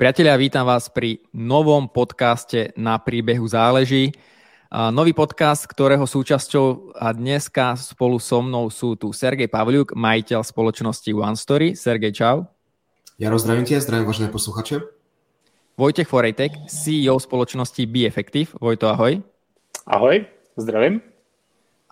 Priatelia, vítam vás pri novom podcaste Na príbehu záleží. Nový podcast, ktorého súčasťou a dneska spolu so mnou sú tu Sergej Pavliuk, majiteľ spoločnosti OneStory. Sergej, čau. Jaro, zdravím tě, zdravím vážené posluchače. Vojtech Forejtek, CEO spoločnosti Be Effective. Vojto, ahoj. Ahoj, zdravím.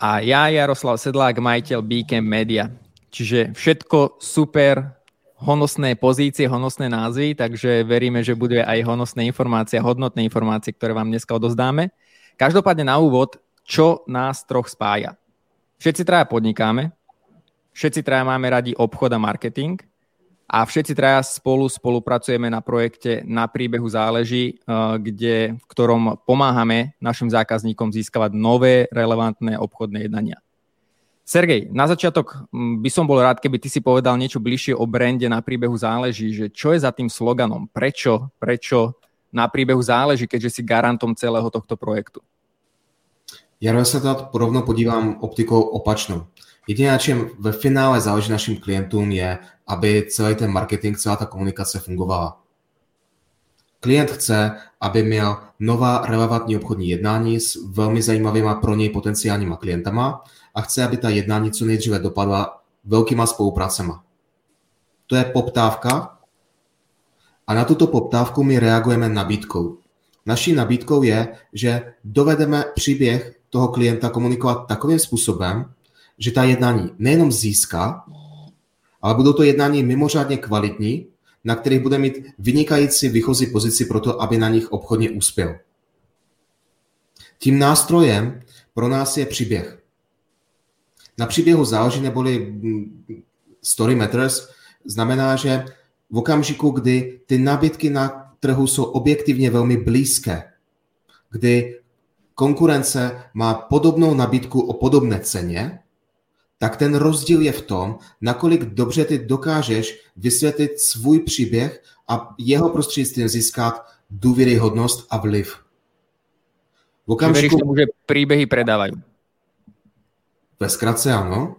A ja, Jaroslav Sedlák, majiteľ Beacam Media. Čiže všetko super, honosné pozície, honosné názvy, takže veríme, že bude aj honosné informácie, hodnotné informácie, ktoré vám dneska odozdáme. Každopádne na úvod, čo nás troch spája. Všetci traja podnikáme, všetci traja máme radi obchod a marketing a všetci traja spolu spolupracujeme na projekte Na príbehu záleží, eh, kde, v ktorom pomáhame našim zákazníkom získavať nové relevantné obchodné jednania. Sergej, na začiatok mm, by som bol rád, keby ty si povedal niečo bližšie o brande na príbehu záleží, že čo je za tým sloganom, prečo, prečo na príbehu záleží, keďže si garantom celého tohto projektu. Ja sa to rovno podívám optikou opačnou. Jediné, na čem ve finále záleží našim klientům, je, aby celý ten marketing, celá ta komunikace fungovala. Klient chce, aby měl nová relevantní obchodní jednání s velmi zajímavými pro něj potenciálníma klientama a chce, aby ta jednání co nejdříve dopadla velkýma spolupracema. To je poptávka a na tuto poptávku my reagujeme nabídkou. Naší nabídkou je, že dovedeme příběh toho klienta komunikovat takovým způsobem, že ta jednání nejenom získá, ale budou to jednání mimořádně kvalitní, na kterých bude mít vynikající výchozí pozici pro to, aby na nich obchodně uspěl. Tím nástrojem pro nás je příběh. Na příběhu záleží neboli mm, story matters, znamená, že v okamžiku, kdy ty nabídky na trhu jsou objektivně velmi blízké, kdy konkurence má podobnou nabídku o podobné ceně, tak ten rozdíl je v tom, nakolik dobře ty dokážeš vysvětlit svůj příběh a jeho prostřednictvím získat důvěryhodnost a vliv. V okamžiku... Veríš tomu, že příběhy predávají? Ve zkratce ano.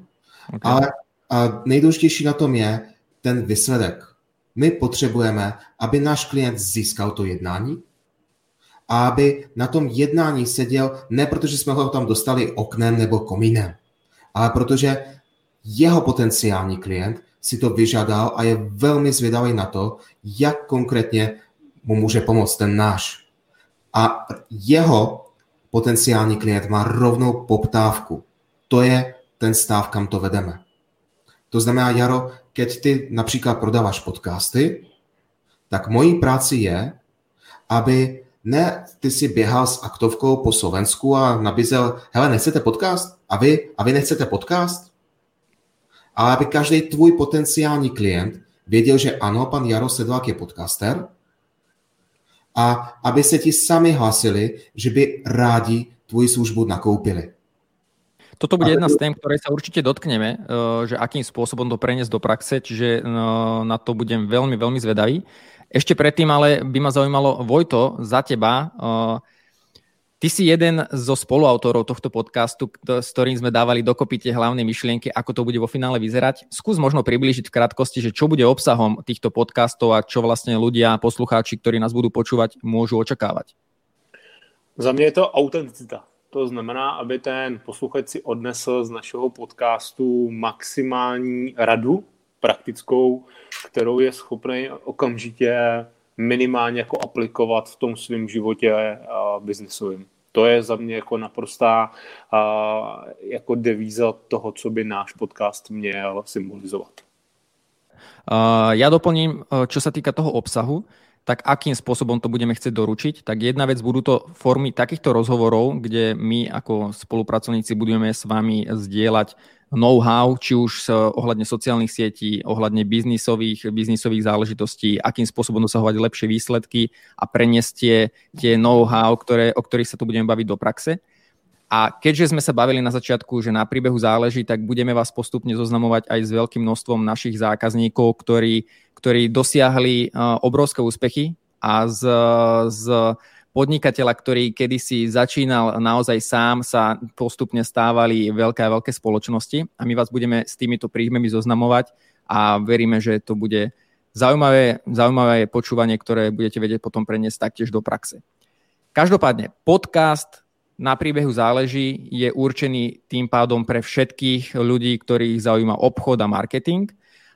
Okay. Ale a nejdůležitější na tom je ten výsledek. My potřebujeme, aby náš klient získal to jednání a aby na tom jednání seděl ne protože jsme ho tam dostali oknem nebo komínem, ale protože jeho potenciální klient si to vyžádal a je velmi zvědavý na to, jak konkrétně mu může pomoct ten náš. A jeho potenciální klient má rovnou poptávku. To je ten stav, kam to vedeme. To znamená, Jaro, keď ty například prodáváš podcasty, tak mojí práci je, aby ne ty si běhal s aktovkou po Slovensku a nabízel, hele, nechcete podcast? A vy? A vy nechcete podcast? Ale aby každý tvůj potenciální klient věděl, že ano, pan Jaro Sedlák je podcaster a aby se ti sami hlasili, že by rádi tvoji službu nakoupili. Toto bude jedna z tém, ktorej sa určite dotkneme, eh, že akým spôsobom to preniesť do praxe, čiže eh, na to budem veľmi, veľmi zvedavý. Ešte predtým ale by ma zaujímalo, Vojto, za teba, uh, Ty si jeden zo spoluautorov tohto podcastu, s ktorým sme dávali dokopy tie hlavné myšlienky, ako to bude vo finále vyzerať. Skús možno priblížiť v krátkosti, že čo bude obsahom týchto podcastov a čo vlastne ľudia, poslucháči, ktorí nás budú počúvať, môžu očakávať. Za mě je to autenticita. To znamená, aby ten posluchač si odnesl z našeho podcastu maximální radu, praktickou, kterou je schopný okamžitě minimálně jako aplikovat v tom svém životě biznesovým. To je za mě jako naprostá jako devíza toho, co by náš podcast měl symbolizovat. Uh, ja doplním, čo sa týka toho obsahu, tak akým spôsobom to budeme chcieť doručiť, tak jedna vec budú to formy takýchto rozhovorov, kde my ako spolupracovníci budeme s vami zdieľať know-how, či už ohľadne sociálnych sietí, ohľadne biznisových, biznisových záležitostí, akým spôsobom dosahovať lepšie výsledky a preniesť tie, tie know-how, ktoré, o ktorých sa tu budeme baviť do praxe. A keďže sme sa bavili na začiatku, že na príbehu záleží, tak budeme vás postupne zoznamovať aj s veľkým množstvom našich zákazníkov, ktorí, ktorí dosiahli obrovské úspechy a z, z podnikateľa, ktorý kedysi začínal naozaj sám, sa postupne stávali veľké a veľké spoločnosti a my vás budeme s týmito príjmemi zoznamovať a veríme, že to bude zaujímavé, zaujímavé počúvanie, ktoré budete vedieť potom preniesť taktiež do praxe. Každopádne, podcast na príbehu záleží je určený tým pádom pre všetkých ľudí, ktorých zaujíma obchod a marketing,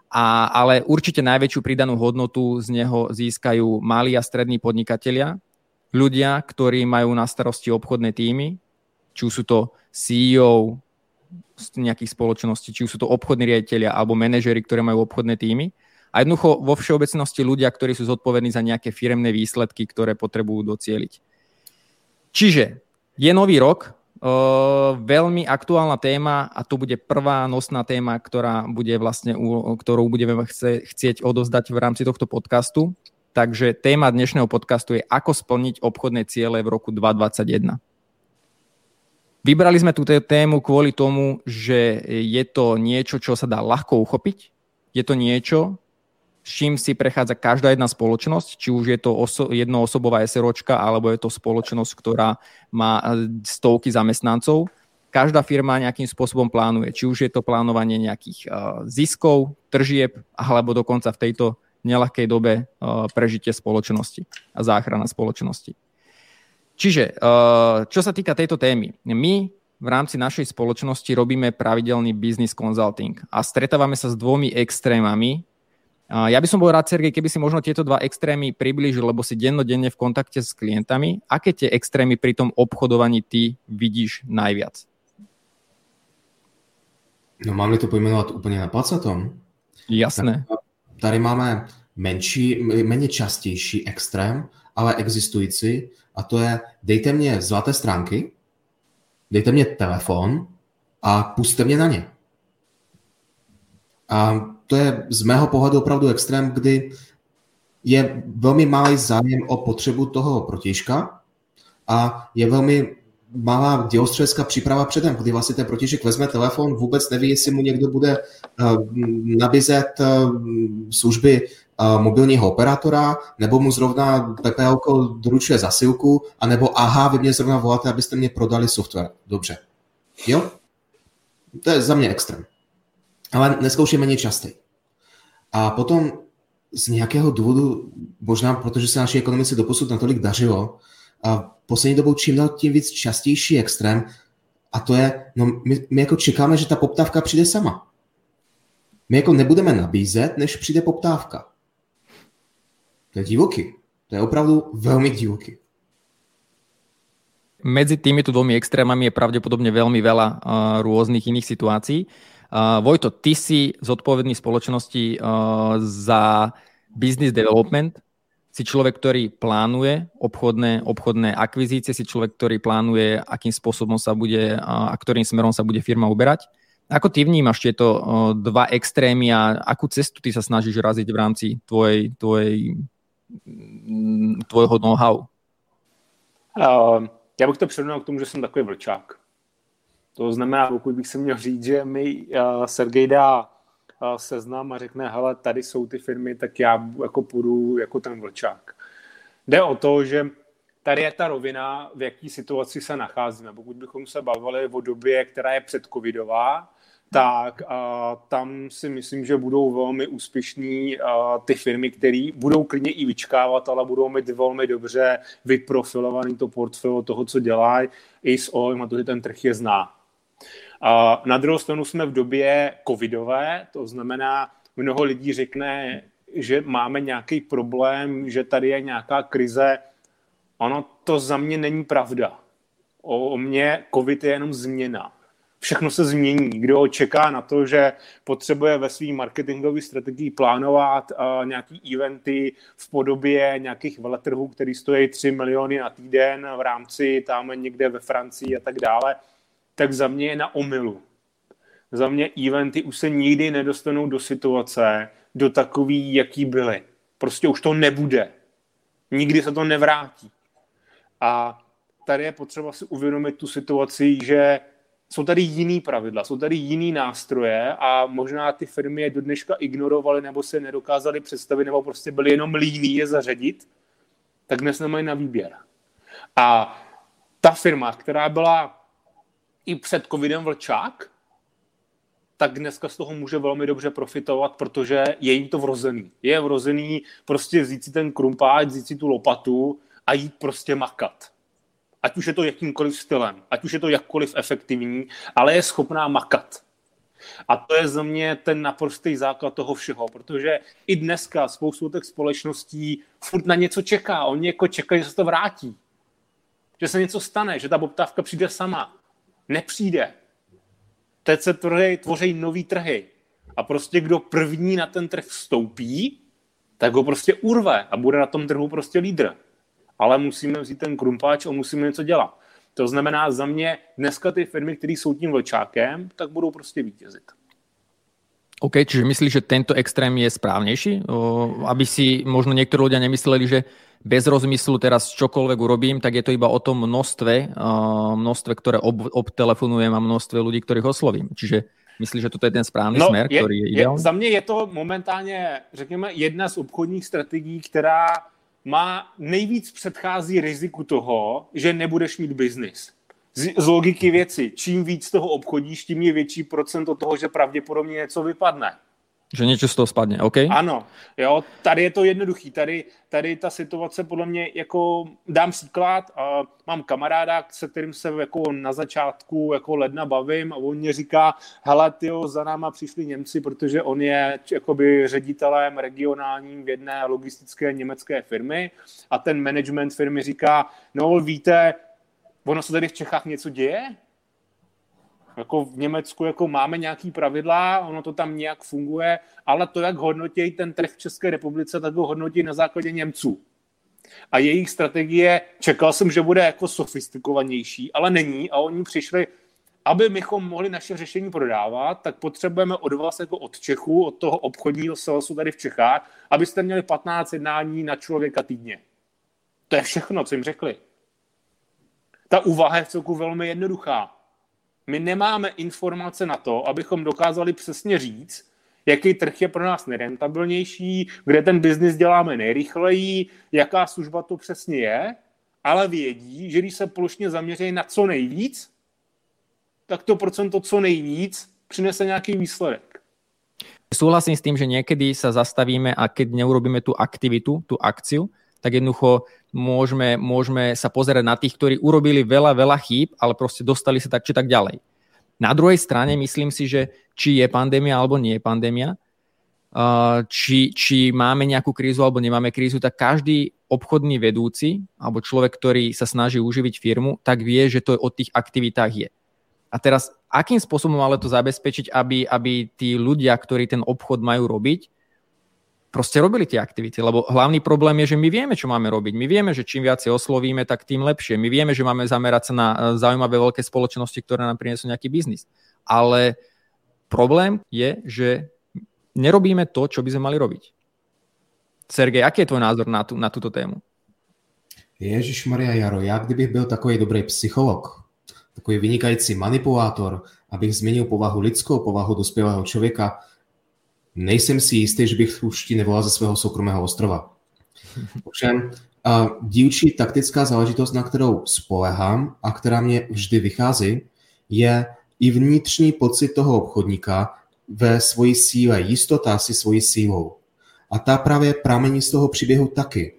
a, ale určite najväčšiu pridanú hodnotu z neho získajú malí a strední podnikatelia, ľudia, ktorí majú na starosti obchodné týmy, či sú to CEO z nejakých spoločností, či sú to obchodní riaditeľia alebo manažery, ktoré majú obchodné týmy. A jednoducho vo všeobecnosti ľudia, ktorí sú zodpovední za nejaké firemné výsledky, ktoré potrebujú docieliť. Čiže je nový rok, Uh, veľmi aktuálna téma a to bude prvá nosná téma, ktorá bude vlastne, ktorú budeme chce, chcieť odozdať v rámci tohto podcastu. Takže téma dnešného podcastu je ako splniť obchodné ciele v roku 2021. Vybrali sme túto tému kvôli tomu, že je to niečo, čo sa dá ľahko uchopiť. Je to niečo, s čím si prechádza každá jedna spoločnosť, či už je to oso- jednoosobová SROčka, alebo je to spoločnosť, ktorá má e, stovky zamestnancov. Každá firma nejakým spôsobom plánuje, či už je to plánovanie nejakých uh, ziskov, tržieb, alebo dokonca v tejto nelahkej dobe uh, prežitie spoločnosti a záchrana spoločnosti. Čiže, uh, čo sa týka tejto témy, my v rámci našej spoločnosti robíme pravidelný business consulting a stretávame sa s dvomi extrémami ja by som bol rád, Sergej, keby si možno tieto dva extrémy priblížil, lebo si dennodenne v kontakte s klientami. Aké tie extrémy pri tom obchodovaní ty vidíš najviac? No mám-li to pojmenovat úplně na placatom? Jasné. Tak tady máme menší, méně častější extrém, ale existující, a to je dejte mě zlaté stránky, dejte mě telefon a puste mě na ně. A to je z mého pohledu opravdu extrém, kdy je velmi malý zájem o potřebu toho protějška a je velmi malá dělostřelecká příprava předem, kdy vlastně ten protějšek vezme telefon, vůbec neví, jestli mu někdo bude uh, nabízet uh, služby uh, mobilního operátora, nebo mu zrovna PPL doručuje zasilku, anebo aha, vy mě zrovna voláte, abyste mě prodali software. Dobře. Jo? To je za mě extrém ale neskoušej méně častěji. A potom z nějakého důvodu, možná protože se naší ekonomice doposud natolik dařilo, a poslední dobou čím dál tím víc častější extrém, a to je, no my, my jako čekáme, že ta poptávka přijde sama. My jako nebudeme nabízet, než přijde poptávka. To je divoký. To je opravdu velmi divoký. Medzi týmito dvomi extrémami je pravdepodobne veľmi veľa uh, rôznych iných situácií. Uh, Vojto, ty si zodpovedný spoločnosti uh, za business development, si človek, ktorý plánuje obchodné, obchodné akvizície, si človek, ktorý plánuje, akým spôsobom sa bude a ktorým smerom sa bude firma uberať. Ako ty vnímaš tieto uh, dva extrémy a akú cestu ty sa snažíš raziť v rámci tvojej, tvojej, mm, tvojho know-how? Uh, já bych to přirovnal k tomu, že jsem takový vlčák. To znamená, pokud bych se měl říct, že mi uh, Sergej dá uh, seznam a řekne, hele, tady jsou ty firmy, tak já jako půjdu jako ten vlčák. Jde o to, že tady je ta rovina, v jaký situaci se nacházíme. Pokud bychom se bavili o době, která je předcovidová, tak a tam si myslím, že budou velmi úspěšní ty firmy, které budou klidně i vyčkávat, ale budou mít velmi dobře vyprofilovaný to portfolio toho, co dělají, i s ohledem na to, že ten trh je zná. A na druhou stranu jsme v době covidové, to znamená, mnoho lidí řekne, že máme nějaký problém, že tady je nějaká krize. Ono to za mě není pravda. O mě covid je jenom změna. Všechno se změní. Kdo čeká na to, že potřebuje ve své marketingové strategii plánovat uh, nějaký eventy v podobě nějakých veletrhů, který stojí 3 miliony na týden v rámci tam někde ve Francii a tak dále, tak za mě je na omylu. Za mě eventy už se nikdy nedostanou do situace, do takový, jaký byly. Prostě už to nebude. Nikdy se to nevrátí. A tady je potřeba si uvědomit tu situaci, že jsou tady jiný pravidla, jsou tady jiný nástroje a možná ty firmy je do dneška ignorovaly nebo se nedokázali představit nebo prostě byly jenom líní je zařadit, tak dnes nemají na výběr. A ta firma, která byla i před covidem vlčák, tak dneska z toho může velmi dobře profitovat, protože je jim to vrozený. Je vrozený prostě vzít si ten krumpáč, vzít si tu lopatu a jít prostě makat. Ať už je to jakýmkoliv stylem, ať už je to jakkoliv efektivní, ale je schopná makat. A to je za mě ten naprostý základ toho všeho, protože i dneska spoustu těch společností furt na něco čeká. Oni jako čekají, že se to vrátí. Že se něco stane, že ta poptávka přijde sama. Nepřijde. Teď se trhy, tvoří nový trhy. A prostě kdo první na ten trh vstoupí, tak ho prostě urve a bude na tom trhu prostě lídr. Ale musíme vzít ten krumpáč a musíme něco dělat. To znamená za mě dneska ty firmy, které jsou tím vlčákem, tak budou prostě vítězit. OK, čiže myslíš, že tento extrém je správnější? Aby si možno někteří lidé nemysleli, že bez rozmyslu teraz čokoľvek urobím, tak je to iba o tom množstve, množstve ktoré ob, obtelefonujem a množstve ľudí, ktorých oslovím. Čiže myslíš, že toto je ten správný no, smer, je, který je ideální? Za mě je to momentálně, řekněme, jedna z obchodních strategií, která má nejvíc předchází riziku toho, že nebudeš mít biznis. Z, z logiky věci, čím víc toho obchodíš, tím je větší procento toho, že pravděpodobně něco vypadne. Že něco z toho spadne, OK? Ano, jo, tady je to jednoduchý. Tady, tady ta situace podle mě, jako dám příklad, a mám kamaráda, se kterým se jako na začátku jako ledna bavím a on mě říká, hele, tyjo, za náma přišli Němci, protože on je jakoby ředitelem regionálním v jedné logistické německé firmy a ten management firmy říká, no víte, ono se tady v Čechách něco děje? Jako v Německu jako máme nějaký pravidla, ono to tam nějak funguje, ale to, jak hodnotí ten trh v České republice, tak ho hodnotí na základě Němců. A jejich strategie, čekal jsem, že bude jako sofistikovanější, ale není a oni přišli, aby bychom mohli naše řešení prodávat, tak potřebujeme od vás jako od Čechu, od toho obchodního salesu tady v Čechách, abyste měli 15 jednání na člověka týdně. To je všechno, co jim řekli. Ta úvaha je v celku velmi jednoduchá. My nemáme informace na to, abychom dokázali přesně říct, jaký trh je pro nás nerentabilnější, kde ten biznis děláme nejrychleji, jaká služba to přesně je, ale vědí, že když se plošně zaměří na co nejvíc, tak to procento co nejvíc přinese nějaký výsledek. Súhlasím s tým, že niekedy sa zastavíme a keď neurobíme tú aktivitu, tú akciu, tak jednoducho môžeme, môžeme sa pozerať na tých, ktorí urobili veľa, veľa chýb, ale proste dostali sa tak či tak ďalej. Na druhej strane myslím si, že či je pandémia alebo nie je pandémia, či, či máme nejakú krízu alebo nemáme krízu, tak každý obchodný vedúci alebo človek, ktorý sa snaží uživiť firmu, tak vie, že to o tých aktivitách je. A teraz, akým spôsobom ale to zabezpečiť, aby, aby tí ľudia, ktorí ten obchod majú robiť, proste robili tie aktivity, lebo hlavný problém je, že my vieme, čo máme robiť. My vieme, že čím viacej oslovíme, tak tým lepšie. My vieme, že máme zamerať sa na e, zaujímavé veľké spoločnosti, ktoré nám prinesú nejaký biznis. Ale problém je, že nerobíme to, čo by sme mali robiť. Sergej, aký je tvoj názor na, tu, na tuto tému? Ježíš Maria Jaro, já kdybych byl takový dobrý psycholog, takový vynikající manipulátor, abych změnil povahu lidskou, povahu dospělého člověka, nejsem si jistý, že bych už ti nevolal ze svého soukromého ostrova. Ovšem, dílčí taktická záležitost, na kterou spolehám a která mě vždy vychází, je i vnitřní pocit toho obchodníka ve svoji síle, jistota si svojí sílou. A ta právě pramení z toho příběhu taky.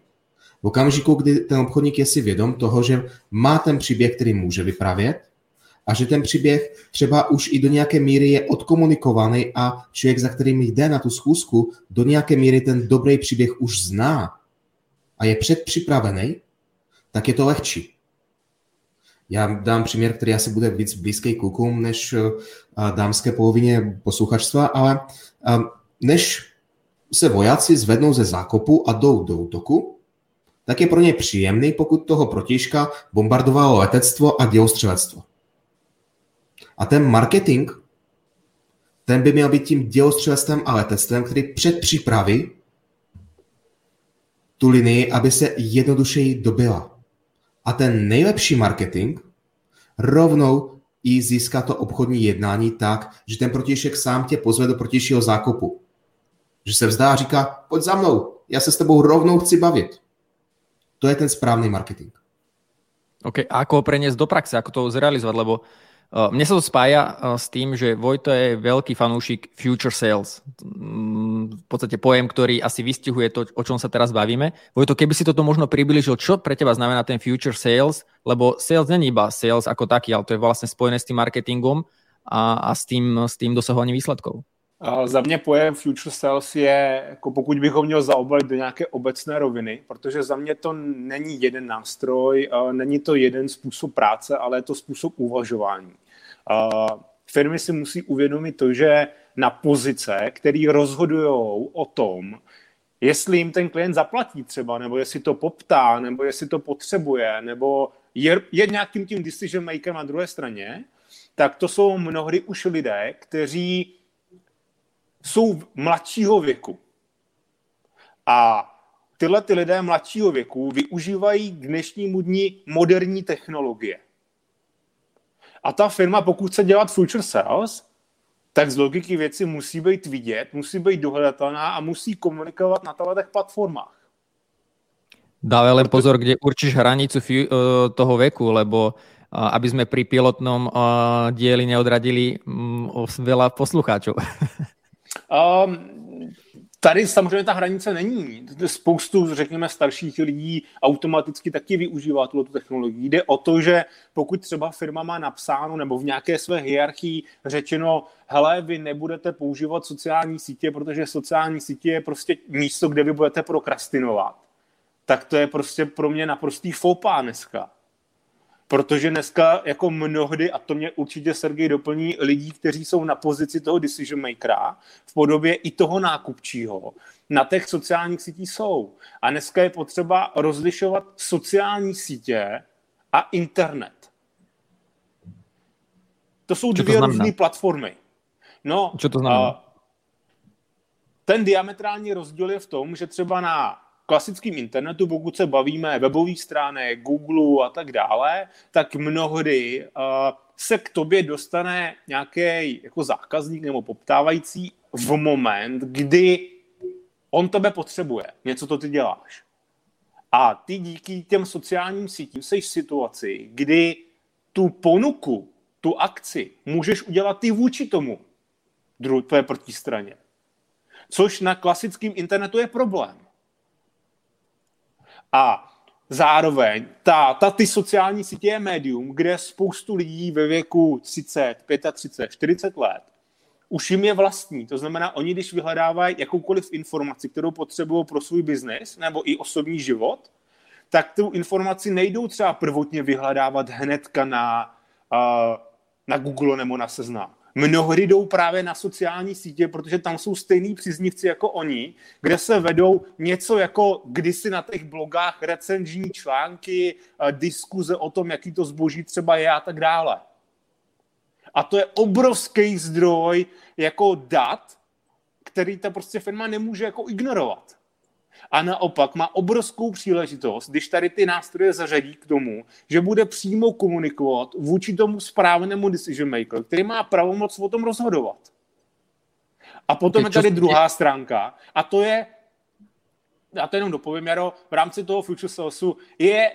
V okamžiku, kdy ten obchodník je si vědom toho, že má ten příběh, který může vyprávět, a že ten příběh třeba už i do nějaké míry je odkomunikovaný a člověk, za kterým jde na tu schůzku, do nějaké míry ten dobrý příběh už zná a je předpřipravený, tak je to lehčí. Já dám příměr, který asi bude víc blízký klukům než eh, dámské polovině posluchačstva, ale eh, než se vojáci zvednou ze zákopu a jdou do útoku, tak je pro ně příjemný, pokud toho protižka bombardovalo letectvo a dělostřelectvo. A ten marketing, ten by měl být tím dělostřelectvem a letectvem, který předpřipraví tu linii, aby se jednodušeji dobila. A ten nejlepší marketing rovnou i získá to obchodní jednání tak, že ten protišek sám tě pozve do protějšího zákupu. Že se vzdá a říká, pojď za mnou, já se s tebou rovnou chci bavit. To je ten správný marketing. OK, a ako ho do praxe, ako to zrealizovať, lebo Mne sa to spája s tým, že Vojto je veľký fanúšik future sales. Mm, v podstate pojem, ktorý asi vystihuje to, o čom sa teraz bavíme. Vojto, keby si toto možno približil, čo pre teba znamená ten future sales? Lebo sales není iba sales ako taký, ale to je vlastne spojené s tým marketingom a, a s, tým, s tým dosahovaním výsledkov. Za mě pojem future sales je, jako pokud bych ho měl zaobalit do nějaké obecné roviny, protože za mě to není jeden nástroj, není to jeden způsob práce, ale je to způsob uvažování. Firmy si musí uvědomit to, že na pozice, které rozhodují o tom, jestli jim ten klient zaplatí třeba, nebo jestli to poptá, nebo jestli to potřebuje, nebo je, je nějakým tím decision makerem na druhé straně, tak to jsou mnohdy už lidé, kteří jsou mladšího věku. A tyhle ty lidé mladšího věku využívají k dnešnímu dni moderní technologie. A ta firma, pokud chce dělat future sales, tak z logiky věci musí být vidět, musí být dohledatelná a musí komunikovat na těch platformách. Dávaj len pozor, kde určíš hranicu eh, toho veku, lebo eh, aby sme pri pilotnom eh, dieli neodradili mm, veľa poslucháčov. Um, Tady samozřejmě ta hranice není. Spoustu, řekněme, starších lidí automaticky taky využívá tuto technologii. Jde o to, že pokud třeba firma má napsáno nebo v nějaké své hierarchii řečeno, hele, vy nebudete používat sociální sítě, protože sociální sítě je prostě místo, kde vy budete prokrastinovat, tak to je prostě pro mě naprostý fopá dneska. Protože dneska jako mnohdy, a to mě určitě Sergej doplní, lidí, kteří jsou na pozici toho decision makera v podobě i toho nákupčího, na těch sociálních sítích jsou. A dneska je potřeba rozlišovat sociální sítě a internet. To jsou dvě různé platformy. No, Co to znamená? ten diametrální rozdíl je v tom, že třeba na klasickém internetu, pokud se bavíme webových stránek, Google a tak dále, tak mnohdy uh, se k tobě dostane nějaký jako zákazník nebo poptávající v moment, kdy on tebe potřebuje, něco to ty děláš. A ty díky těm sociálním sítím jsi v situaci, kdy tu ponuku, tu akci můžeš udělat ty vůči tomu druhé protistraně. Což na klasickém internetu je problém. A zároveň ta, ta, ty sociální sítě je médium, kde spoustu lidí ve věku 30, 35, 40 let už jim je vlastní. To znamená, oni, když vyhledávají jakoukoliv informaci, kterou potřebují pro svůj biznis nebo i osobní život, tak tu informaci nejdou třeba prvotně vyhledávat hnedka na, uh, na Google nebo na seznam mnohdy jdou právě na sociální sítě, protože tam jsou stejní příznivci jako oni, kde se vedou něco jako kdysi na těch blogách recenzní články, eh, diskuze o tom, jaký to zboží třeba je a tak dále. A to je obrovský zdroj jako dat, který ta prostě firma nemůže jako ignorovat. A naopak má obrovskou příležitost, když tady ty nástroje zařadí k tomu, že bude přímo komunikovat vůči tomu správnému decision maker, který má pravomoc o tom rozhodovat. A potom je tady druhá stránka a to je, já to jenom dopovím, Jaro, v rámci toho Future Salesu je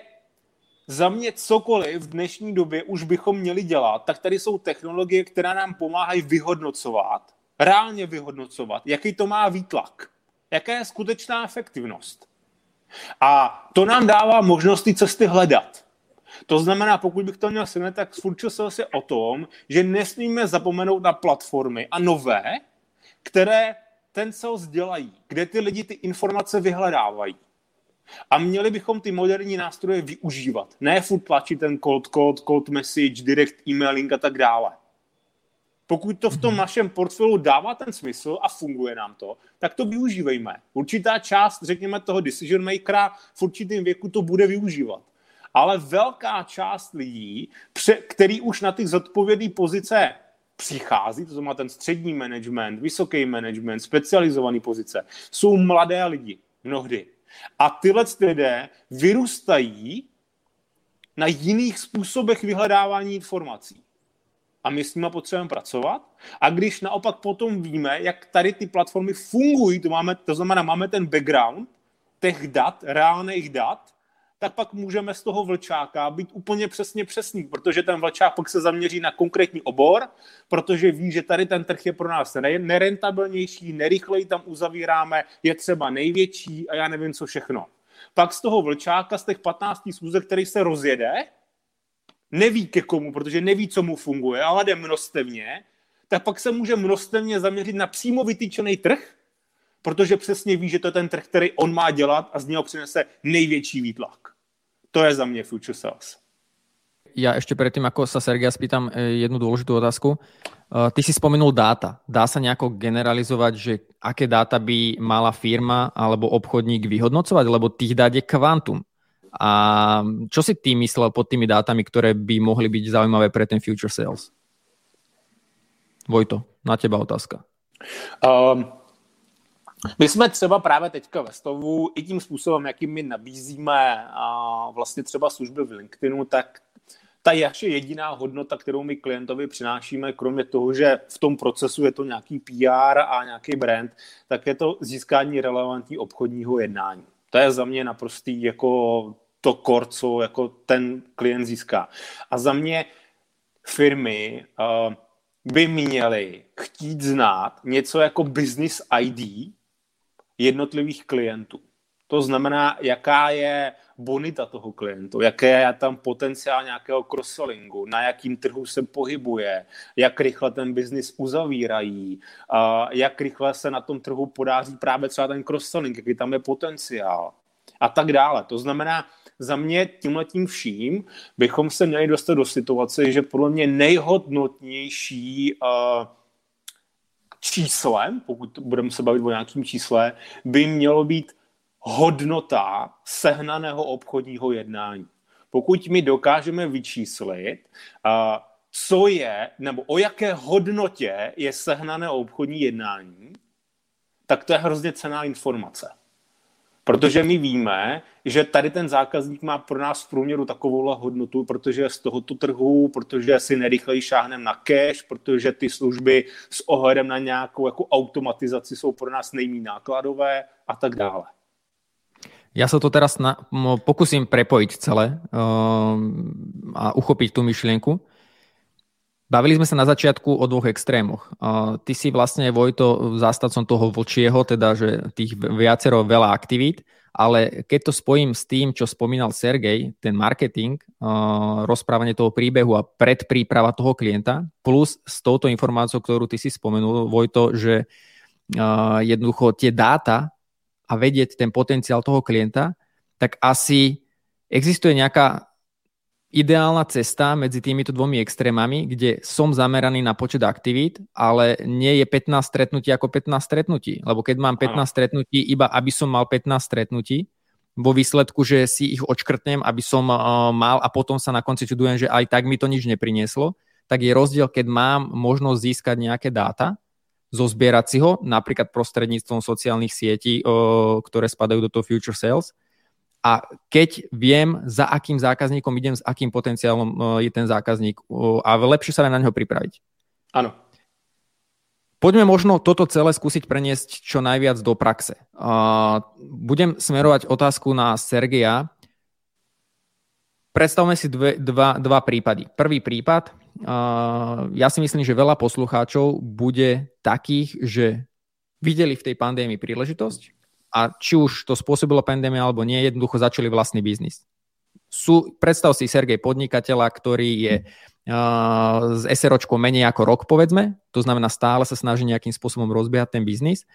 za mě cokoliv v dnešní době už bychom měli dělat, tak tady jsou technologie, které nám pomáhají vyhodnocovat, reálně vyhodnocovat, jaký to má výtlak jaká je skutečná efektivnost. A to nám dává možnost ty cesty hledat. To znamená, pokud bych to měl shrnout, tak Furčil se o tom, že nesmíme zapomenout na platformy a nové, které ten sales dělají, kde ty lidi ty informace vyhledávají. A měli bychom ty moderní nástroje využívat. Ne furt tlačit ten cold code, cold message, direct emailing a tak dále. Pokud to v tom mhm. našem portfoliu dává ten smysl a funguje nám to, tak to využívejme. Určitá část, řekněme, toho decision makera v určitém věku to bude využívat. Ale velká část lidí, který už na ty zodpovědné pozice přichází, to znamená ten střední management, vysoký management, specializovaný pozice, jsou mladé lidi mnohdy. A tyhle lidé vyrůstají na jiných způsobech vyhledávání informací a my s nimi potřebujeme pracovat. A když naopak potom víme, jak tady ty platformy fungují, to, máme, to znamená, máme ten background těch dat, reálných dat, tak pak můžeme z toho vlčáka být úplně přesně přesný, protože ten vlčák pak se zaměří na konkrétní obor, protože ví, že tady ten trh je pro nás nerentabilnější, nerychleji tam uzavíráme, je třeba největší a já nevím co všechno. Pak z toho vlčáka, z těch 15 schůzek, který se rozjede, neví ke komu, protože neví, co mu funguje, ale jde množstevně, tak pak se může množstevně zaměřit na přímo vytýčený trh, protože přesně ví, že to je ten trh, který on má dělat a z něho přinese největší výtlak. To je za mě future sales. Ja ešte predtým, ako sa Sergia spýtam e, jednu dôležitú otázku. E, ty si spomenul dáta. Dá sa nejako generalizovať, že aké dáta by mala firma alebo obchodník vyhodnocovať? Lebo tých dát je kvantum. A čo si ty myslel pod tými dátami, ktoré by mohli byť zaujímavé pre ten future sales? Vojto, na teba otázka. Um, my jsme třeba právě teďka ve stavu i tím způsobem, jakým my nabízíme a vlastně třeba služby v LinkedInu, tak ta je jediná hodnota, kterou my klientovi přinášíme, kromě toho, že v tom procesu je to nějaký PR a nějaký brand, tak je to získání relevantní obchodního jednání. To je za mě naprostý jako to kor, co jako ten klient získá. A za mě firmy uh, by měly chtít znát něco jako business ID, jednotlivých klientů. To znamená, jaká je bonita toho klientu, jaké je tam potenciál nějakého cross-sellingu, na jakým trhu se pohybuje, jak rychle ten biznis uzavírají, jak rychle se na tom trhu podáří právě třeba ten cross-selling, jaký tam je potenciál a tak dále. To znamená, za mě tímhletím vším bychom se měli dostat do situace, že podle mě nejhodnotnější uh, číslem, pokud budeme se bavit o nějakým čísle, by mělo být hodnota sehnaného obchodního jednání. Pokud my dokážeme vyčíslit, co je, nebo o jaké hodnotě je sehnané obchodní jednání, tak to je hrozně cená informace. Protože my víme, že tady ten zákazník má pro nás v průměru takovou hodnotu, protože z tohoto trhu, protože si nerychleji šáhneme na cash, protože ty služby s ohledem na nějakou jako automatizaci jsou pro nás nejméně nákladové a tak dále. Ja sa to teraz na, pokusím prepojiť celé uh, a uchopiť tú myšlienku. Bavili sme sa na začiatku o dvoch extrémoch. Uh, ty si vlastne, Vojto, zástavcom toho vlčieho, teda, že tých viacero veľa aktivít, ale keď to spojím s tým, čo spomínal Sergej, ten marketing, uh, rozprávanie toho príbehu a predpríprava toho klienta, plus s touto informáciou, ktorú ty si spomenul, Vojto, že uh, jednoducho tie dáta a vedieť ten potenciál toho klienta, tak asi existuje nejaká ideálna cesta medzi týmito dvomi extrémami, kde som zameraný na počet aktivít, ale nie je 15 stretnutí ako 15 stretnutí. Lebo keď mám 15 stretnutí, iba aby som mal 15 stretnutí, vo výsledku, že si ich odškrtnem, aby som uh, mal a potom sa na konci čudujem, že aj tak mi to nič neprinieslo, tak je rozdiel, keď mám možnosť získať nejaké dáta, zozbierať si ho, napríklad prostredníctvom sociálnych sietí, ktoré spadajú do toho Future Sales, a keď viem, za akým zákazníkom idem, s akým potenciálom je ten zákazník a lepšie sa na neho pripraviť. Áno. Poďme možno toto celé skúsiť preniesť čo najviac do praxe. Budem smerovať otázku na Sergeja. Predstavme si dve, dva, dva prípady. Prvý prípad, ja si myslím, že veľa poslucháčov bude takých, že videli v tej pandémii príležitosť, a či už to spôsobilo pandémia alebo nie, jednoducho začali vlastný biznis. Sú, predstav si Sergej podnikateľa, ktorý je uh, s SROčkou menej ako rok, povedzme, to znamená stále sa snaží nejakým spôsobom rozbiehať ten biznis,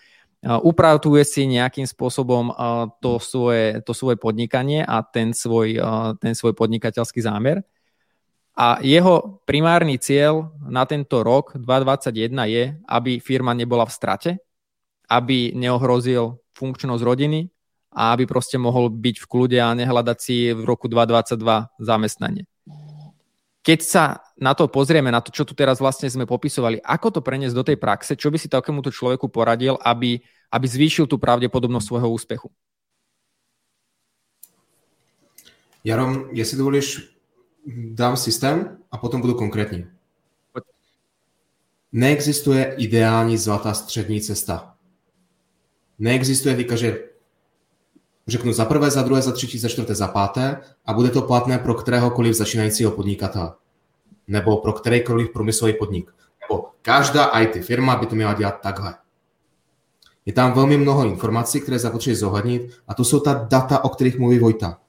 uh, upratuje si nejakým spôsobom uh, to, svoje, to svoje podnikanie a ten svoj, uh, ten svoj podnikateľský zámer. A jeho primárny cieľ na tento rok 2021 je, aby firma nebola v strate, aby neohrozil funkčnosť rodiny a aby proste mohol byť v kľude a nehľadať si v roku 2022 zamestnanie. Keď sa na to pozrieme, na to, čo tu teraz vlastne sme popisovali, ako to preniesť do tej praxe, čo by si takémuto človeku poradil, aby, aby zvýšil tú pravdepodobnosť svojho úspechu? Jarom, jestli dovolíš, dám systém a potom budu konkrétní. Neexistuje ideální zlatá střední cesta neexistuje teďka, že řeknu za prvé, za druhé, za třetí, za čtvrté, za páté a bude to platné pro kteréhokoliv začínajícího podnikatele nebo pro kterýkoliv průmyslový podnik. Nebo každá IT firma by to měla dělat takhle. Je tam velmi mnoho informací, které zapotřebí zohlednit a to jsou ta data, o kterých mluví Vojta.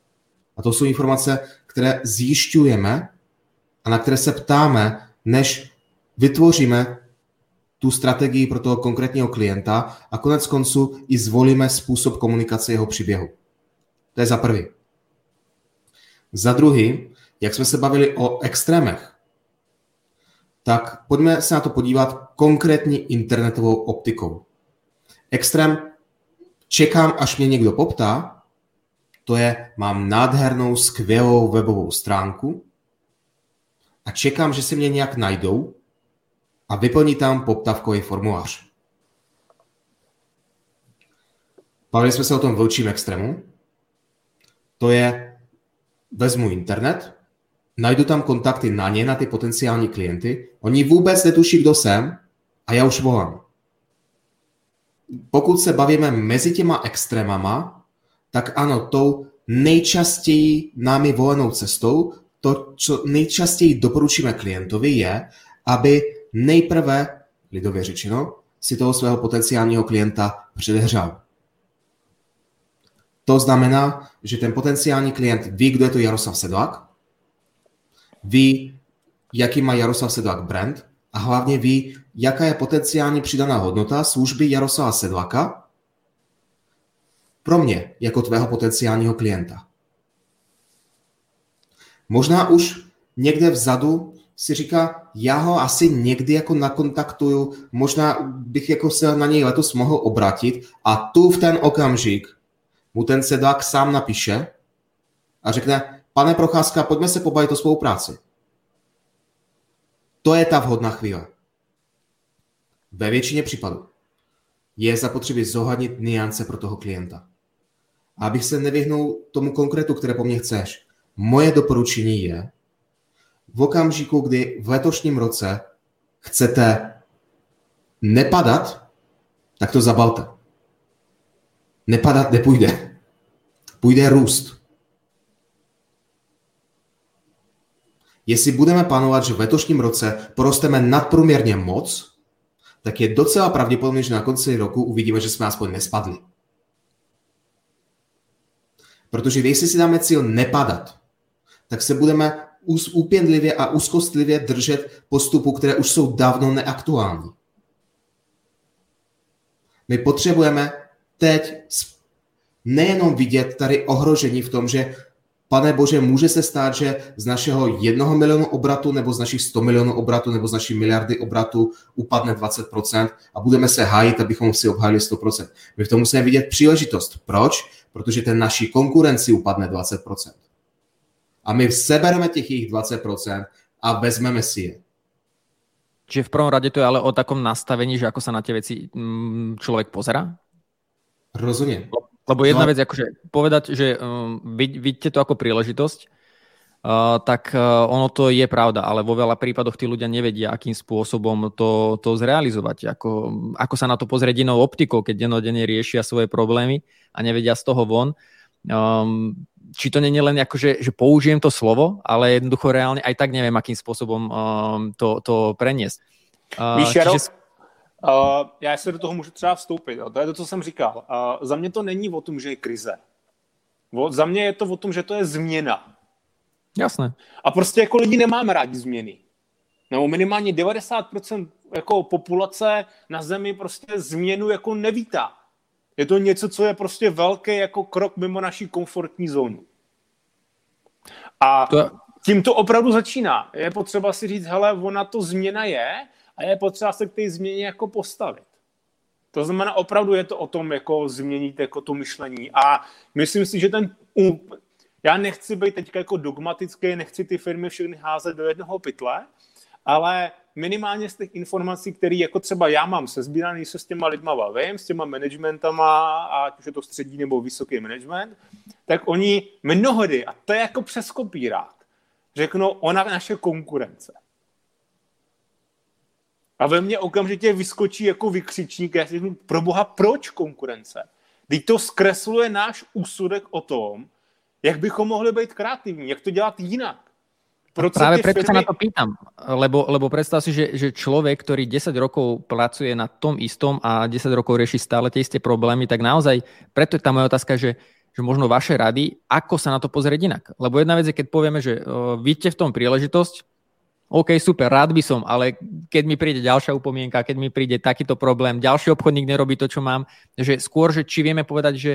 A to jsou informace, které zjišťujeme a na které se ptáme, než vytvoříme tu strategii pro toho konkrétního klienta a konec konců i zvolíme způsob komunikace jeho příběhu. To je za prvý. Za druhý, jak jsme se bavili o extrémech, tak pojďme se na to podívat konkrétní internetovou optikou. Extrém čekám, až mě někdo poptá, to je, mám nádhernou, skvělou webovou stránku a čekám, že se mě nějak najdou a vyplní tam poptavkový formulář. Bavili jsme se o tom vlčím extrému. To je, vezmu internet, najdu tam kontakty na ně, na ty potenciální klienty, oni vůbec netuší, kdo jsem a já už volám. Pokud se bavíme mezi těma extrémama, tak ano, tou nejčastěji námi volenou cestou, to, co nejčastěji doporučíme klientovi, je, aby nejprve, lidově řečeno, si toho svého potenciálního klienta předehřál. To znamená, že ten potenciální klient ví, kdo je to Jaroslav Sedlak, ví, jaký má Jaroslav Sedlak brand a hlavně ví, jaká je potenciální přidaná hodnota služby Jaroslava Sedlaka pro mě jako tvého potenciálního klienta. Možná už někde vzadu si říká, já ho asi někdy jako nakontaktuju, možná bych jako se na něj letos mohl obratit a tu v ten okamžik mu ten sedák sám napíše a řekne, pane Procházka, pojďme se pobavit o spolupráci. To je ta vhodná chvíle. Ve většině případů je zapotřebí zohlednit niance pro toho klienta. A abych se nevyhnul tomu konkrétu, které po mně chceš, moje doporučení je, v okamžiku, kdy v letošním roce chcete nepadat, tak to zabalte. Nepadat nepůjde. Půjde růst. Jestli budeme plánovat, že v letošním roce porosteme nadprůměrně moc, tak je docela pravděpodobné, že na konci roku uvidíme, že jsme aspoň nespadli. Protože jestli si dáme cíl nepadat, tak se budeme úpěnlivě a úzkostlivě držet postupů, které už jsou dávno neaktuální. My potřebujeme teď nejenom vidět tady ohrožení v tom, že Pane Bože, může se stát, že z našeho jednoho milionu obratu nebo z našich 100 milionů obratu nebo z naší miliardy obratu upadne 20% a budeme se hájit, abychom si obhájili 100%. My v tom musíme vidět příležitost. Proč? Protože ten naší konkurenci upadne 20% a my sebereme těch jejich 20% a vezmeme si je. Čiže v prvom rade to je ale o takom nastavení, že ako sa na tie veci mm, človek pozera? Rozumiem. Lebo jedna no. vec, akože povedať, že um, vid, vidíte to ako príležitosť, uh, tak uh, ono to je pravda, ale vo veľa prípadoch tí ľudia nevedia, akým spôsobom to, to zrealizovať, ako, ako sa na to pozrieť inou optikou, keď denodenne riešia svoje problémy a nevedia z toho von. Um, či to není len ako, že, že použijem to slovo, ale jednoducho reálne aj tak neviem, akým spôsobom um, to, to preniesť. Uh, Víš, Jaro, čiže... uh, já se do toho můžu třeba vstoupit. Jo. To je to, co jsem říkal. Uh, za mě to není o tom, že je krize. O, za mě je to o tom, že to je změna. Jasné. A prostě jako lidi nemáme rádi změny. Nebo minimálně 90% jako populace na zemi prostě změnu jako nevítá. Je to něco, co je prostě velký jako krok mimo naší komfortní zónu. A to... tím to opravdu začíná. Je potřeba si říct, hele, ona to změna je a je potřeba se k té změně jako postavit. To znamená, opravdu je to o tom, jako změnit jako to myšlení. A myslím si, že ten... Já nechci být teď jako dogmatický, nechci ty firmy všechny házet do jednoho pytle, ale minimálně z těch informací, které jako třeba já mám sezbíraný, se s těma lidma bavím, s těma managementama, ať už je to střední nebo vysoký management, tak oni mnohdy, a to je jako přes kopírák, řeknou, ona naše konkurence. A ve mně okamžitě vyskočí jako vykřičník, já si řeknu, pro boha, proč konkurence? Teď to zkresluje náš úsudek o tom, jak bychom mohli být kreativní, jak to dělat jinak. Proč Práve preto firmy... sa na to pýtam, lebo, lebo predstav si, že, že človek, ktorý 10 rokov pracuje na tom istom a 10 rokov rieši stále tie isté problémy, tak naozaj, preto je tá moja otázka, že, že možno vaše rady, ako sa na to pozrieť inak. Lebo jedna vec je, keď povieme, že uh, vidíte v tom príležitosť, OK, super, rád by som, ale keď mi príde ďalšia upomienka, keď mi príde takýto problém, ďalší obchodník nerobí to, čo mám, že skôr, že či vieme povedať, že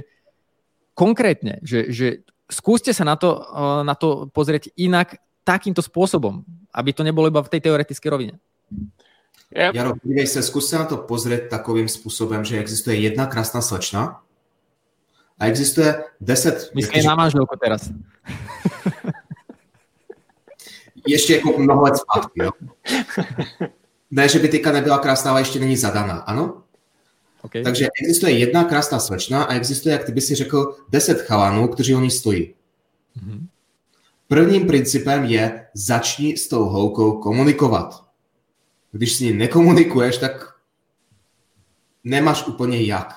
konkrétne, že, že skúste sa na to, uh, na to pozrieť inak, takýmto spôsobom, aby to nebolo iba v tej teoretické rovine. Yep. Jaro, dívej se, zkus se na to pozrieť takovým způsobem, že existuje jedna krásná slečna a existuje deset... Myslím na manželku teraz. ještě jako mnoho let zpátky, jo? Ne, že by teďka nebyla krásná, ale ještě není zadaná, ano? Okay. Takže existuje jedna krásná slečna a existuje, jak ty by si řekl, deset chalanů, kteří o ní stojí. Mm-hmm. Prvním principem je začni s tou holkou komunikovat. Když s ní nekomunikuješ, tak nemáš úplně jak.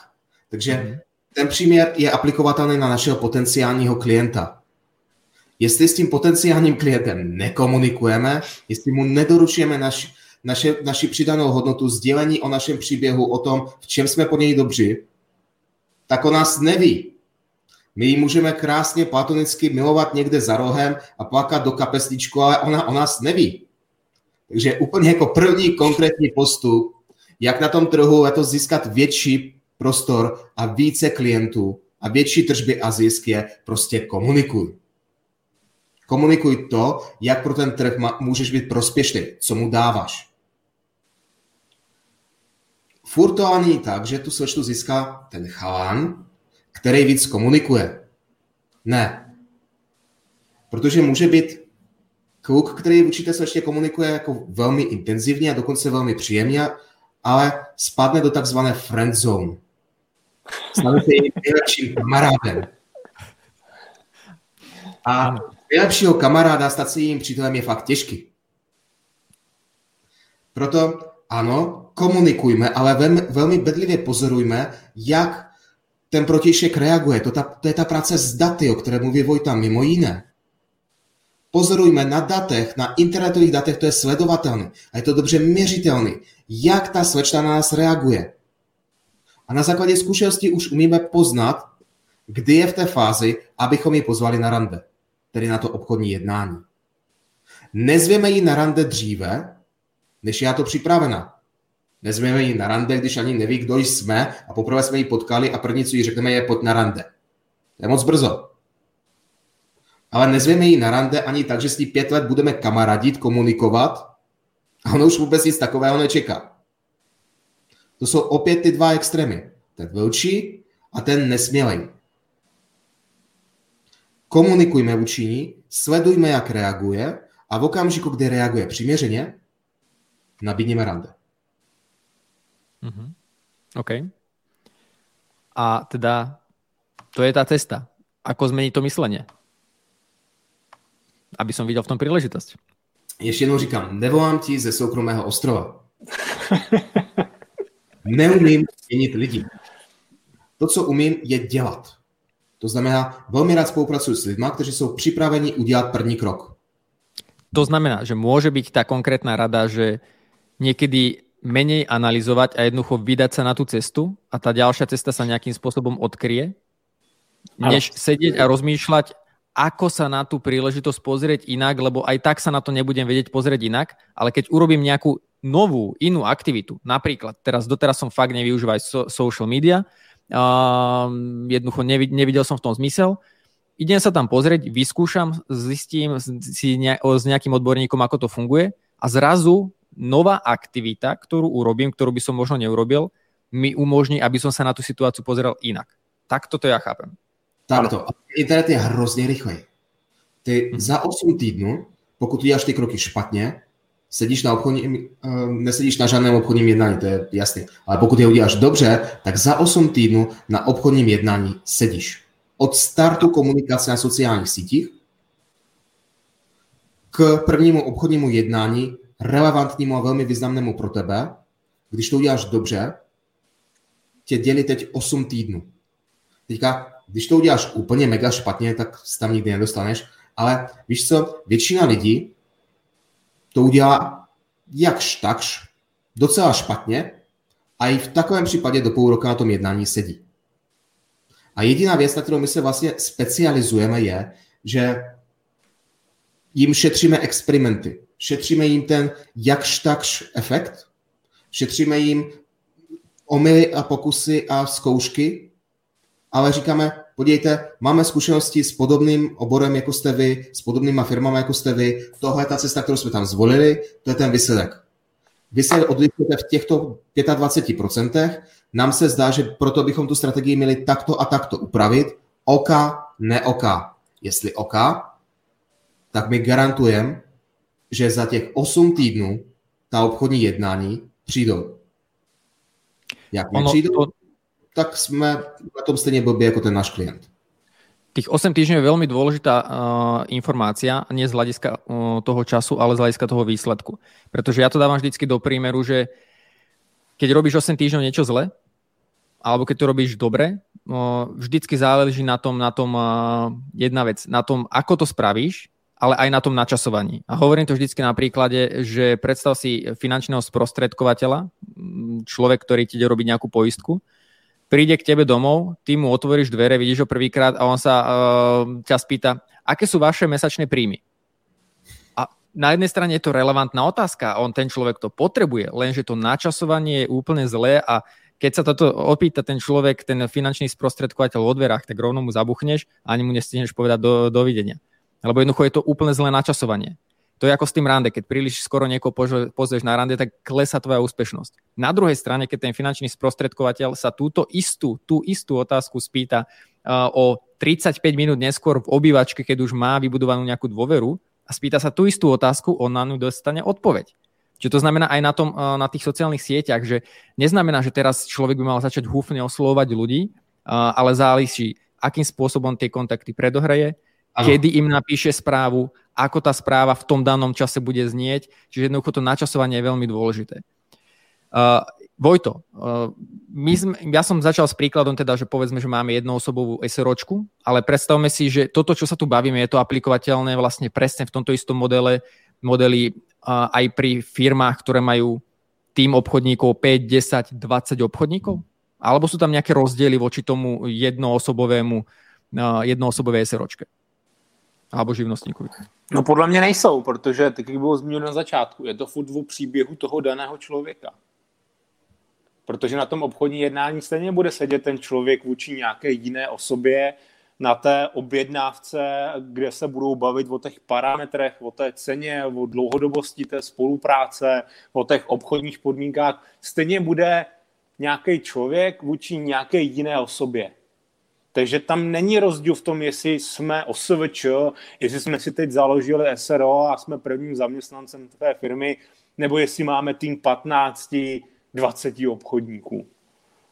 Takže mm. ten příměr je aplikovatelný na našeho potenciálního klienta. Jestli s tím potenciálním klientem nekomunikujeme, jestli mu nedoručujeme naš, naše, naši přidanou hodnotu, sdělení o našem příběhu, o tom, v čem jsme po něj dobří, tak o nás neví. My ji můžeme krásně platonicky milovat někde za rohem a plakat do kapesničku, ale ona o nás neví. Takže úplně jako první konkrétní postup, jak na tom trhu to získat větší prostor a více klientů a větší tržby a zisk je prostě komunikuj. Komunikuj to, jak pro ten trh můžeš být prospěšný, co mu dáváš. Furt to ani tak, že tu slečnu získá ten chalán, který víc komunikuje. Ne. Protože může být kluk, který vůči té slečně komunikuje jako velmi intenzivně a dokonce velmi příjemně, ale spadne do takzvané friend zone. Stane se jejím nejlepším kamarádem. A nejlepšího kamaráda stát se jejím přítelem je fakt těžký. Proto ano, komunikujme, ale velmi bedlivě pozorujme, jak ten protějšek reaguje. To, ta, to je ta práce s daty, o které mluví Vojta, mimo jiné. Pozorujme na datech, na internetových datech, to je sledovatelné a je to dobře měřitelné, jak ta slečna na nás reaguje. A na základě zkušenosti už umíme poznat, kdy je v té fázi, abychom ji pozvali na rande, tedy na to obchodní jednání. Nezvěme ji na rande dříve, než je to připravena. Nezveme ji na rande, když ani neví, kdo jsme a poprvé jsme ji potkali a první, co jí řekneme, je pojď na rande. To je moc brzo. Ale nezveme ji na rande ani tak, že s ní pět let budeme kamaradit, komunikovat a ono už vůbec nic takového nečeká. To jsou opět ty dva extrémy. Ten vlčí a ten nesmělej. Komunikujme vůči ní, sledujme, jak reaguje a v okamžiku, kdy reaguje přiměřeně, nabídněme rande. Mm-hmm. OK. A teda to je tá cesta. Ako zmeniť to myslenie? Aby som videl v tom príležitosť. Ještě jednou říkám, nevolám ti ze soukromého ostrova. Neumím změnit lidi. To, co umím, je dělat. To znamená, velmi rád spolupracuji s lidmi, kteří jsou připraveni udělat první krok. To znamená, že může být ta konkrétna rada, že někdy menej analyzovať a jednoducho vydať sa na tú cestu a tá ďalšia cesta sa nejakým spôsobom odkryje, než sedieť a rozmýšľať, ako sa na tú príležitosť pozrieť inak, lebo aj tak sa na to nebudem vedieť pozrieť inak, ale keď urobím nejakú novú, inú aktivitu, napríklad, teraz doteraz som fakt nevyužíval so, social media, uh, jednoducho nevidel som v tom zmysel, idem sa tam pozrieť, vyskúšam, zistím si ne, s nejakým odborníkom, ako to funguje a zrazu nová aktivita, ktorú urobím, ktorú by som možno neurobil, mi umožní, aby som sa na tú situáciu pozeral inak. Tak toto ja chápem. Takto. Internet je hrozně rychlej. Ty hmm. za 8 týdnů, pokud uděláš ty kroky špatně, sedíš na obchodním, uh, nesedíš na žádném obchodním jednání, to je jasné. Ale pokud je uděláš dobře, tak za 8 týdnů na obchodním jednání sedíš. Od startu komunikace na sociálních sítích k prvnímu obchodnímu jednání relevantnímu a velmi významnému pro tebe, když to uděláš dobře, tě dělí teď 8 týdnů. Teďka, když to uděláš úplně mega špatně, tak se tam nikdy nedostaneš, ale víš co, většina lidí to udělá jakž takž, docela špatně a i v takovém případě do půl roka na tom jednání sedí. A jediná věc, na kterou my se vlastně specializujeme, je, že jim šetříme experimenty. Šetříme jim ten jakž takž efekt, šetříme jim omily a pokusy a zkoušky, ale říkáme, podívejte, máme zkušenosti s podobným oborem, jako jste vy, s podobnýma firmami, jako jste vy, tohle je ta cesta, kterou jsme tam zvolili, to je ten výsledek. Vy se odlišujete v těchto 25%, nám se zdá, že proto bychom tu strategii měli takto a takto upravit, oka, ne oka. Jestli oka, tak my garantujeme, že za těch 8 týdnů ta obchodní jednání přijdou. Jak nepřijdou, to... tak jsme na tom stejně blbě jako ten náš klient. Tých 8 týždňov je veľmi dôležitá uh, informácia, nie z hľadiska uh, toho času, ale z hľadiska toho výsledku. Pretože ja to dávam vždycky do prímeru, že keď robíš 8 týždňov niečo zle, alebo keď to robíš dobre, uh, vždycky záleží na tom, na tom uh, jedna vec, na tom, ako to spravíš, ale aj na tom načasovaní. A hovorím to vždycky na príklade, že predstav si finančného sprostredkovateľa, človek, ktorý ti ide robiť nejakú poistku, príde k tebe domov, ty mu otvoríš dvere, vidíš ho prvýkrát a on sa uh, ťa spýta, aké sú vaše mesačné príjmy. A na jednej strane je to relevantná otázka, on ten človek to potrebuje, lenže to načasovanie je úplne zlé a keď sa toto opýta ten človek, ten finančný sprostredkovateľ o dverách, tak rovno mu zabuchneš a ani mu nestihneš povedať do, dovidenia. Lebo jednoducho je to úplne zlé načasovanie. To je ako s tým rande. Keď príliš skoro niekoho pozrieš na rande, tak klesa tvoja úspešnosť. Na druhej strane, keď ten finančný sprostredkovateľ sa túto istú, tú istú otázku spýta uh, o 35 minút neskôr v obývačke, keď už má vybudovanú nejakú dôveru a spýta sa tú istú otázku, on na ňu dostane odpoveď. Čiže to znamená aj na, tom, uh, na tých sociálnych sieťach, že neznamená, že teraz človek by mal začať húfne oslovovať ľudí, uh, ale záleží, akým spôsobom tie kontakty predohraje, ano. kedy im napíše správu, ako tá správa v tom danom čase bude znieť. Čiže jednoducho to načasovanie je veľmi dôležité. Uh, Vojto, uh, my sme, ja som začal s príkladom teda, že povedzme, že máme jednoosobovú SROčku, ale predstavme si, že toto, čo sa tu bavíme, je to aplikovateľné vlastne presne v tomto istom modele, modeli uh, aj pri firmách, ktoré majú tým obchodníkov 5, 10, 20 obchodníkov? Alebo sú tam nejaké rozdiely voči tomu jednoosobovému, uh, jednoosobové SROčke? Alebo živnostníkovi? No podle mě nejsou, protože, tak jak bylo zmíněno na začátku, je to furt o příběhu toho daného člověka. Protože na tom obchodní jednání stejně bude sedět ten člověk vůči nějaké jiné osobě na té objednávce, kde se budou bavit o těch parametrech, o té ceně, o dlouhodobosti té spolupráce, o těch obchodních podmínkách. Stejně bude nějaký člověk vůči nějaké jiné osobě. Takže tam není rozdíl v tom, jestli jsme OSVČ, jestli jsme si teď založili SRO a jsme prvním zaměstnancem té firmy, nebo jestli máme tým 15, 20 obchodníků.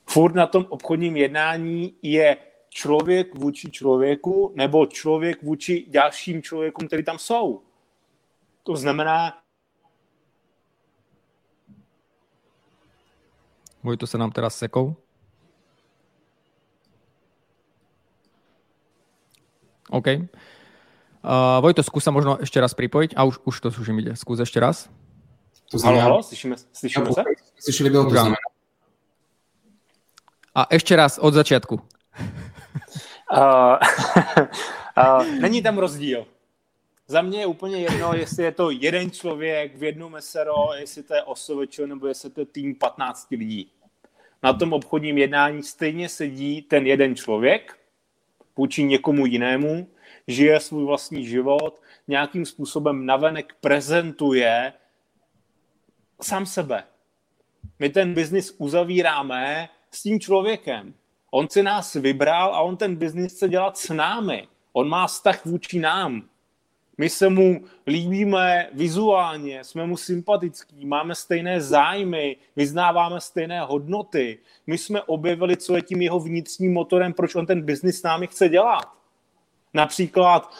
Furt na tom obchodním jednání je člověk vůči člověku nebo člověk vůči dalším člověkům, který tam jsou. To znamená... to se nám teda sekou. OK. Uh, Vojto, skúsa možno ešte raz pripojiť. A už, už to už im ide. Skús ešte raz. To znamená... Halo, halo, slyšíme, slyšíme sa? Slyšeli by to znamená. A ešte raz od začiatku. Uh, uh, není tam rozdíl. Za mě je úplně jedno, jestli je to jeden člověk v jednom SRO, jestli to je OSVČ, nebo jestli to je tým 15 lidí. Na tom obchodním jednání stejně sedí ten jeden člověk, vůči někomu jinému, žije svůj vlastní život, nějakým způsobem navenek prezentuje sám sebe. My ten biznis uzavíráme s tím člověkem. On si nás vybral a on ten biznis chce dělat s námi. On má vztah vůči nám. My se mu líbíme vizuálně, jsme mu sympatický, máme stejné zájmy, vyznáváme stejné hodnoty. My jsme objevili, co je tím jeho vnitřním motorem, proč on ten biznis s námi chce dělat. Například,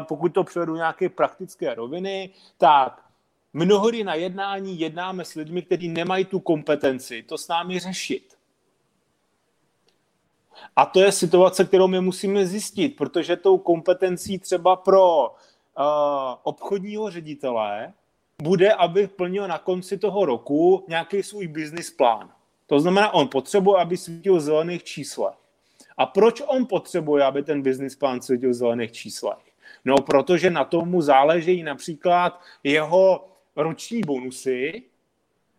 pokud to převedu nějaké praktické roviny, tak mnohdy na jednání jednáme s lidmi, kteří nemají tu kompetenci to s námi řešit. A to je situace, kterou my musíme zjistit, protože tou kompetencí třeba pro obchodního ředitele bude, aby plnil na konci toho roku nějaký svůj business plán. To znamená, on potřebuje, aby svítil v zelených číslech. A proč on potřebuje, aby ten business plán svítil v zelených číslech? No, protože na tomu záleží například jeho roční bonusy,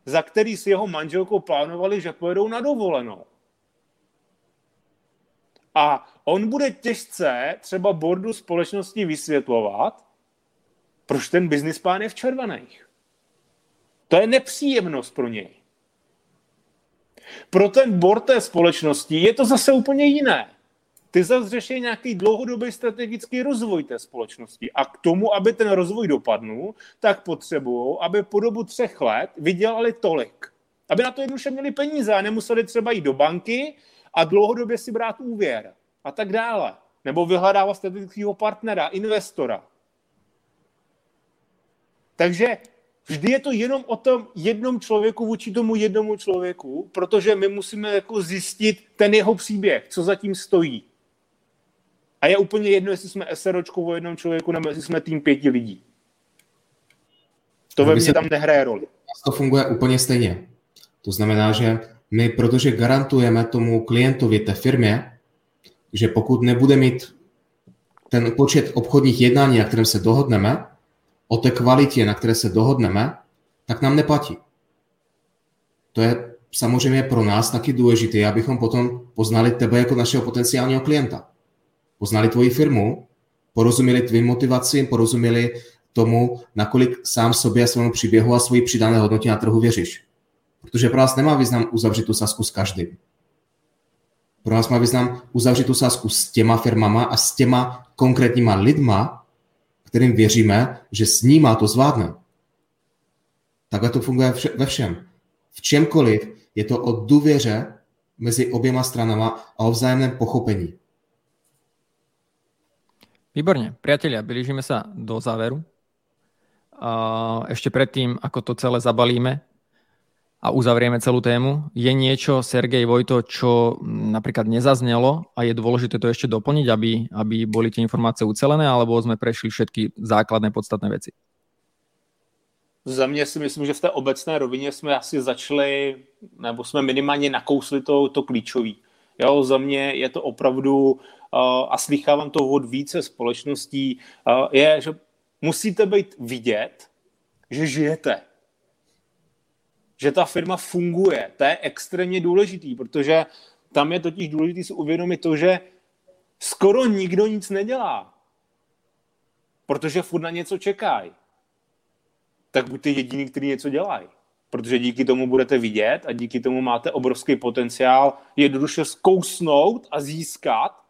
za který si jeho manželkou plánovali, že pojedou na dovolenou. A on bude těžce třeba bordu společnosti vysvětlovat, proč ten business plán je v červených. To je nepříjemnost pro něj. Pro ten board té společnosti je to zase úplně jiné. Ty zase řeší nějaký dlouhodobý strategický rozvoj té společnosti. A k tomu, aby ten rozvoj dopadnul, tak potřebují, aby po dobu třech let vydělali tolik. Aby na to jednoduše měli peníze a nemuseli třeba jít do banky a dlouhodobě si brát úvěr a tak dále. Nebo vyhledávat strategického partnera, investora. Takže vždy je to jenom o tom jednom člověku vůči tomu jednomu člověku, protože my musíme jako zjistit ten jeho příběh, co zatím stojí. A je úplně jedno, jestli jsme SROčkou o jednom člověku, nebo jestli jsme tým pěti lidí. To ve mně tam nehraje roli. To funguje úplně stejně. To znamená, že my, protože garantujeme tomu klientovi té firmě, že pokud nebude mít ten počet obchodních jednání, na kterém se dohodneme, o té kvalitě, na které se dohodneme, tak nám neplatí. To je samozřejmě pro nás taky důležité, abychom potom poznali tebe jako našeho potenciálního klienta. Poznali tvoji firmu, porozuměli tvým motivacím, porozuměli tomu, nakolik sám sobě a svému příběhu a svoji přidané hodnotě na trhu věříš. Protože pro nás nemá význam uzavřít tu sasku s každým. Pro nás má význam uzavřít tu sásku s těma firmama a s těma konkrétníma lidma, kterým věříme, že s níma to zvládne. Takhle to funguje ve všem. V čemkoliv je to o důvěře mezi oběma stranama a o vzájemném pochopení. Výborně. Priatelia, blížíme sa do záveru. A ešte predtým, ako to celé zabalíme, a uzavrieme celú tému. Je niečo, Sergej Vojto, čo napríklad nezaznelo a je dôležité to ešte doplniť, aby, aby boli tie informácie ucelené, alebo sme prešli všetky základné podstatné veci? Za mě si myslím, že v té obecné rovině jsme asi začali, nebo jsme minimálně nakousli to, to klíčové. Jo, za mě je to opravdu, uh, a slychávám to od více společností, uh, je, že musíte být vidět, že žijete že ta firma funguje. To je extrémně důležitý, protože tam je totiž důležité si uvědomit to, že skoro nikdo nic nedělá, protože furt na něco čekají. Tak buďte jediný, který něco dělají. Protože díky tomu budete vidět a díky tomu máte obrovský potenciál jednoduše zkousnout a získat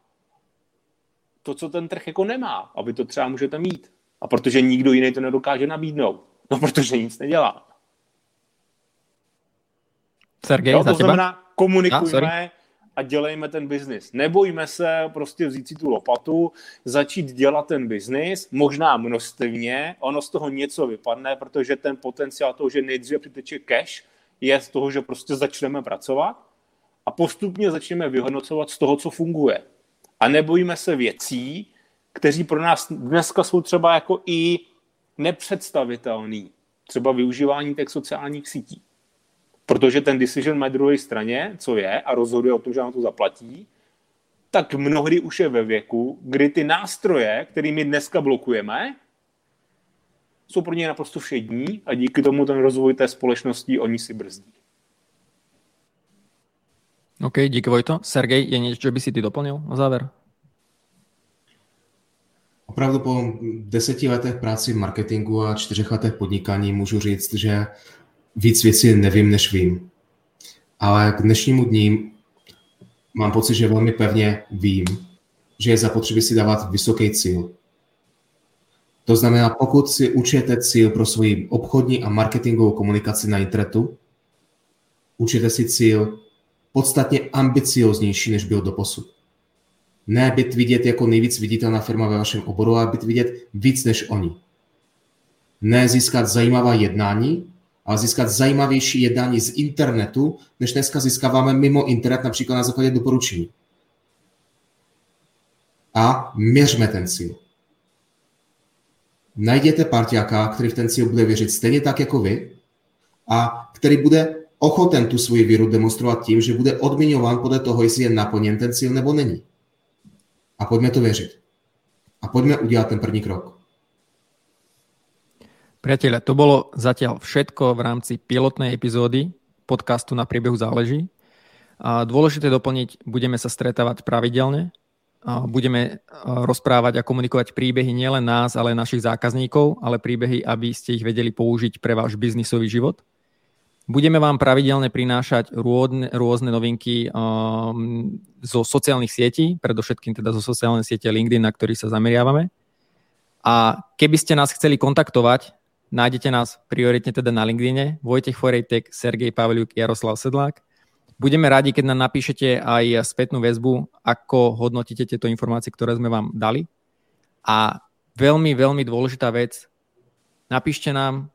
to, co ten trh jako nemá, aby to třeba můžete mít. A protože nikdo jiný to nedokáže nabídnout. No, protože nic nedělá. Sergej, jo, to znamená, komunikujme a, a dělejme ten biznis. Nebojme se prostě vzít si tu lopatu, začít dělat ten biznis, možná množstevně, ono z toho něco vypadne, protože ten potenciál toho, že nejdříve přiteče cash, je z toho, že prostě začneme pracovat a postupně začneme vyhodnocovat z toho, co funguje. A nebojíme se věcí, kteří pro nás dneska jsou třeba jako i nepředstavitelný. Třeba využívání těch sociálních sítí. Protože ten decision na druhé straně, co je, a rozhoduje o tom, že nám to zaplatí, tak mnohdy už je ve věku, kdy ty nástroje, kterými dneska blokujeme, jsou pro ně naprosto všední a díky tomu ten rozvoj té společnosti oni si brzdí. OK, díky Vojto. Sergej, je něco, co by si ty doplnil na závěr? Opravdu po deseti letech práci v marketingu a čtyřech letech podnikání můžu říct, že víc věcí nevím, než vím. Ale k dnešnímu dní mám pocit, že velmi pevně vím, že je zapotřebí si dávat vysoký cíl. To znamená, pokud si učíte cíl pro svoji obchodní a marketingovou komunikaci na internetu, učíte si cíl podstatně ambicioznější, než byl doposud. Ne být vidět jako nejvíc viditelná firma ve vašem oboru, ale být vidět víc než oni. Ne získat zajímavá jednání, ale získat zajímavější jednání z internetu, než dneska získáváme mimo internet, například na základě doporučení. a měřme ten cíl. Najděte partiáka, který v ten cíl bude věřit stejně tak jako vy a který bude ochoten tu svoji víru demonstrovat tím, že bude odměňován podle toho, jestli je naplněn ten cíl nebo není. A pojďme to věřit. A pojďme udělat ten první krok. Priatelia, to bolo zatiaľ všetko v rámci pilotnej epizódy podcastu Na priebehu záleží. A dôležité doplniť, budeme sa stretávať pravidelne, a budeme rozprávať a komunikovať príbehy nielen nás, ale aj našich zákazníkov, ale príbehy, aby ste ich vedeli použiť pre váš biznisový život. Budeme vám pravidelne prinášať rôzne, rôzne novinky um, zo sociálnych sietí, predovšetkým teda zo sociálnej siete LinkedIn, na ktorý sa zameriavame. A keby ste nás chceli kontaktovať, nájdete nás prioritne teda na LinkedIne, Vojtech Forejtek, Sergej Pavliuk, Jaroslav Sedlák. Budeme rádi, keď nám napíšete aj spätnú väzbu, ako hodnotíte tieto informácie, ktoré sme vám dali. A veľmi, veľmi dôležitá vec, napíšte nám,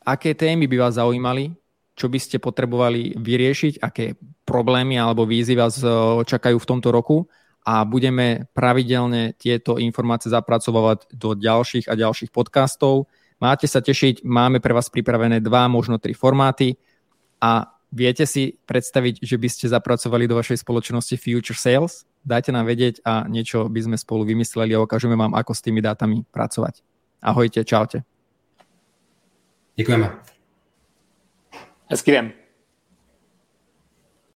aké témy by vás zaujímali, čo by ste potrebovali vyriešiť, aké problémy alebo výzvy vás e, čakajú v tomto roku a budeme pravidelne tieto informácie zapracovať do ďalších a ďalších podcastov. Máte sa tešiť, máme pre vás pripravené dva, možno tri formáty a viete si predstaviť, že by ste zapracovali do vašej spoločnosti Future Sales? Dajte nám vedieť a niečo by sme spolu vymysleli a ukážeme vám, ako s tými dátami pracovať. Ahojte, čaute. Děkujeme. Hezký den.